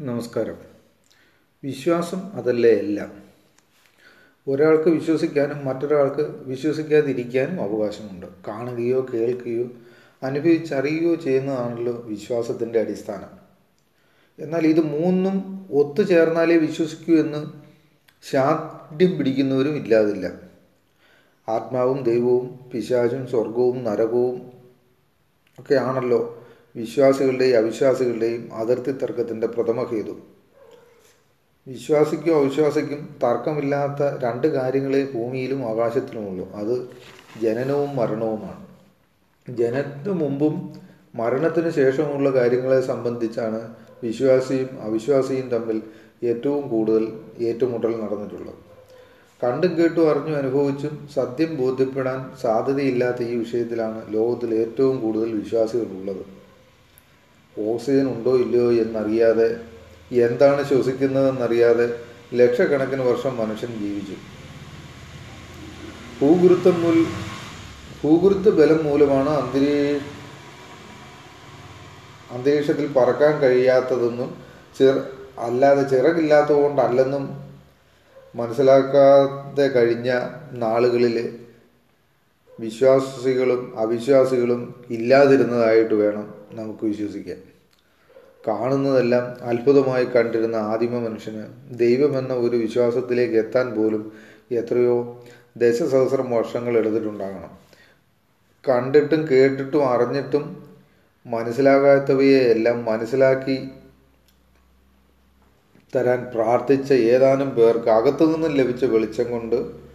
നമസ്കാരം. വിശ്വാസം അതല്ലേ എല്ലാം? ഒരാൾക്ക് വിശ്വസിക്കാനും മറ്റൊരാൾക്ക് വിശ്വസിക്കാതിരിക്കാനും അവകാശമുണ്ട്. കാണുകയോ കേൾക്കുകയോ അനുഭവിച്ചറിയുകയോ ചെയ്യുന്നതാണല്ലോ വിശ്വാസത്തിന്റെ അടിസ്ഥാനം. എന്നാൽ ഇത് മൂന്നും ഒത്തുചേർന്നാലേ വിശ്വസിക്കൂ എന്ന് ശാഠ്യം പിടിക്കുന്നവരും ഇല്ലാതില്ല. ആത്മാവും ദൈവവും പിശാചും സ്വർഗവും നരകവും ഒക്കെയാണല്ലോ വിശ്വാസികളുടെയും അവിശ്വാസികളുടെയും അതിർത്തി തർക്കത്തിന്റെ പ്രഥമ ഹേതു. വിശ്വാസിക്കും അവിശ്വാസിക്കും തർക്കമില്ലാത്ത രണ്ട് കാര്യങ്ങളെ ഭൂമിയിലും ആകാശത്തിലുമുള്ളൂ. അത് ജനനവും മരണവുമാണ്. ജനനത്തിനു മുമ്പും മരണത്തിന് ശേഷമുള്ള കാര്യങ്ങളെ സംബന്ധിച്ചാണ് വിശ്വാസിയും അവിശ്വാസിയും തമ്മിൽ ഏറ്റവും കൂടുതൽ ഏറ്റുമുട്ടൽ നടന്നിട്ടുള്ളത്. കണ്ടും കേട്ടും അറിഞ്ഞും അനുഭവിച്ചും സത്യം ബോധ്യപ്പെടാൻ സാധ്യതയില്ലാത്ത ഈ വിഷയത്തിലാണ് ലോകത്തിൽ ഏറ്റവും കൂടുതൽ വിശ്വാസികളുള്ളത്. ഓക്സിജൻ ഉണ്ടോ ഇല്ലയോ എന്നറിയാതെ എന്താണ് ശ്വസിക്കുന്നതെന്നറിയാതെ ലക്ഷക്കണക്കിന് വർഷം മനുഷ്യൻ ജീവിച്ചു. ഭൂഗുരുത്വം മുൽ ഭൂഗുരുത്വ ബലം മൂലമാണ് അന്തരീക്ഷ അന്തരീക്ഷത്തിൽ പറക്കാൻ കഴിയാത്തതെന്നും ചിറ അല്ലാതെ ചിറകില്ലാത്തതുകൊണ്ടല്ലെന്നും മനസ്സിലാക്കാതെ കഴിഞ്ഞ നാളുകളിൽ വിശ്വാസികളും അവിശ്വാസികളും ഇല്ലാതിരുന്നതായിട്ട് വേണം നമുക്ക് വിശ്വസിക്കാൻ. കാണുന്നതെല്ലാം അത്ഭുതമായി കണ്ടിരുന്ന ആദിമ മനുഷ്യന് ദൈവമെന്ന ഒരു വിശ്വാസത്തിലേക്ക് എത്താൻ പോലും എത്രയോ ദശസഹസ്രം വർഷങ്ങൾ എടുത്തിട്ടുണ്ടാകണം. കണ്ടിട്ടും കേട്ടിട്ടും അറിഞ്ഞിട്ടും മനസ്സിലാകാത്തവയെ എല്ലാം മനസ്സിലാക്കി തരാൻ പ്രാർത്ഥിച്ച ഏതാനും പേർക്ക് അകത്തു നിന്നും ലഭിച്ച വെളിച്ചം കൊണ്ട്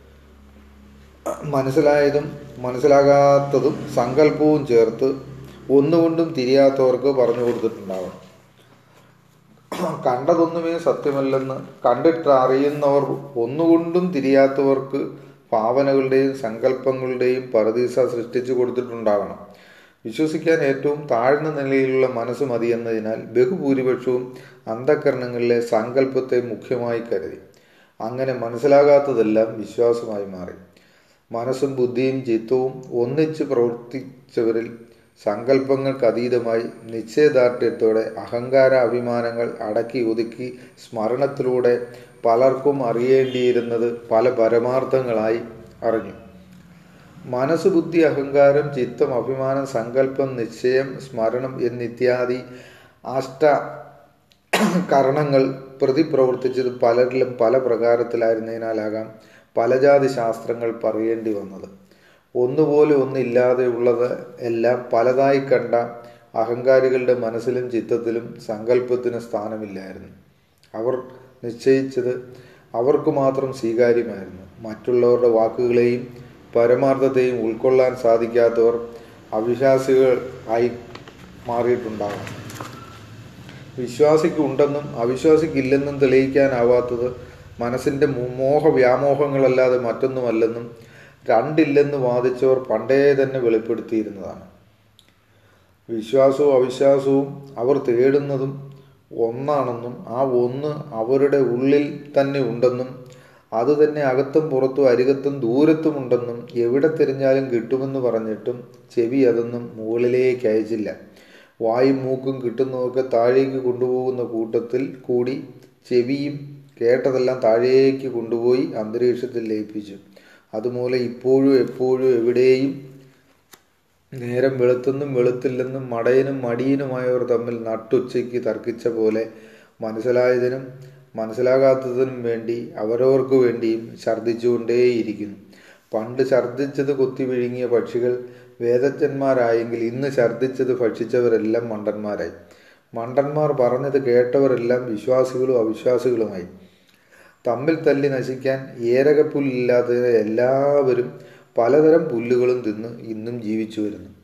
മനസ്സിലായതും മനസ്സിലാകാത്തതും സങ്കല്പവും ചേർത്ത് ഒന്നുകൊണ്ടും തിരിയാത്തവർക്ക് പറഞ്ഞു കൊടുത്തിട്ടുണ്ടാവണം. കണ്ടതൊന്നുമേ സത്യമല്ലെന്ന് കണ്ടിട്ട് അറിയുന്നവർ ഒന്നുകൊണ്ടും തിരിയാത്തവർക്ക് ഭാവനകളുടെയും സങ്കല്പങ്ങളുടെയും പരദീസ സൃഷ്ടിച്ചു കൊടുത്തിട്ടുണ്ടാകണം വിശ്വസിക്കാൻ ഏറ്റവും താഴ്ന്ന നിലയിലുള്ള മനസ്സ് മതിയെന്നതിനാൽ ബഹുഭൂരിപക്ഷവും അന്ധകരണങ്ങളിലെ സങ്കല്പത്തെ മുഖ്യമായി കരുതി. അങ്ങനെ മനസ്സിലാകാത്തതെല്ലാം വിശ്വാസമായി മാറി. മനസ്സും ബുദ്ധിയും ചിത്തവും ഒന്നിച്ച് പ്രവർത്തിച്ചവരിൽ സങ്കല്പങ്ങൾക്ക് അതീതമായി നിശ്ചയദാർഢ്യത്തോടെ അഹങ്കാര അഭിമാനങ്ങൾ അടക്കി ഒതുക്കി സ്മരണത്തിലൂടെ പലർക്കും അറിയേണ്ടിയിരുന്നത് പല പരമാർത്ഥങ്ങളായി അറിഞ്ഞു. മനസ്സ് ബുദ്ധി അഹങ്കാരം ചിത്തം അഭിമാനം സങ്കല്പം നിശ്ചയം സ്മരണം എന്നിത്യാദി അഷ്ട കരണങ്ങൾ പ്രതിപ്രവർത്തിച്ചത് പലരിലും പല പ്രകാരത്തിലായിരുന്നതിനാലാകാം. പലജാതി ശാസ്ത്രങ്ങൾ പറയേണ്ടി വന്നത്. ഒന്നുപോലെ ഒന്നില്ലാതെ ഉള്ളത് എല്ലാം പലതായി കണ്ട അഹങ്കാരികളുടെ മനസ്സിലും ചിത്തത്തിലും സങ്കല്പത്തിന് സ്ഥാനമില്ലായിരുന്നു. അവർ നിശ്ചയിച്ചത് അവർക്ക് മാത്രം സ്വീകാര്യമായിരുന്നു. മറ്റുള്ളവരുടെ വാക്കുകളെയും പരമാർത്ഥത്തെയും ഉൾക്കൊള്ളാൻ സാധിക്കാത്തവർ അവിശ്വാസികൾ ആയി മാറിയിട്ടുണ്ടാകും. വിശ്വാസിക്കുണ്ടെന്നും അവിശ്വാസിക്കില്ലെന്നും തെളിയിക്കാനാവാത്തത് മനസ്സിന്റെ മോഹ വ്യാമോഹങ്ങളല്ലാതെ മറ്റൊന്നുമല്ലെന്നും രണ്ടില്ലെന്ന് വാദിച്ചവർ പണ്ടേ തന്നെ വെളിപ്പെടുത്തിയിരുന്നതാണ്. വിശ്വാസവും അവിശ്വാസവും അവർ തേടുന്നതും ഒന്നാണെന്നും ആ ഒന്ന് അവരുടെ ഉള്ളിൽ തന്നെ ഉണ്ടെന്നും അത് തന്നെ അകത്തും പുറത്തും അരികത്തും ദൂരത്തും ഉണ്ടെന്നും എവിടെ തിരിഞ്ഞാലും കിട്ടുമെന്ന് പറഞ്ഞിട്ടും ചെവി അതൊന്നും മുകളിലേക്ക് അയച്ചില്ല. വായും മൂക്കും കിട്ടുന്നതൊക്കെ താഴേക്ക് കൊണ്ടുപോകുന്ന കൂട്ടത്തിൽ കൂടി ചെവിയും കേട്ടതെല്ലാം താഴേക്ക് കൊണ്ടുപോയി അന്തരീക്ഷത്തിൽ ലയിപ്പിച്ചു. അതുമൂലം ഇപ്പോഴും എപ്പോഴും എവിടെയും നേരം വെളുത്തെന്നും വെളുത്തില്ലെന്നും മടയനും മടിയനുമായവർ തമ്മിൽ നട്ടുച്ചയ്ക്ക് തർക്കിച്ച പോലെ മനസ്സിലായതിനും മനസ്സിലാകാത്തതിനും വേണ്ടി അവരവർക്കു വേണ്ടിയും ഛർദ്ദിച്ചുകൊണ്ടേയിരിക്കുന്നു. പണ്ട് ഛർദ്ദിച്ചത് കൊത്തി വിഴുങ്ങിയ പക്ഷികൾ വേദജ്ഞന്മാരായെങ്കിൽ ഇന്ന് ഛർദ്ദിച്ചത് ഭക്ഷിച്ചവരെല്ലാം മണ്ടന്മാരായി. മണ്ടന്മാർ പറഞ്ഞത് കേട്ടവരെല്ലാം വിശ്വാസികളും അവിശ്വാസികളുമായി. തമ്മിൽ തല്ലി നശിക്കാൻ ഏരകപ്പുല്ലില്ലാത്ത എല്ലാവരും പലതരം പുല്ലുകളും തിന്ന് ഇന്നും ജീവിച്ചു വരുന്നു.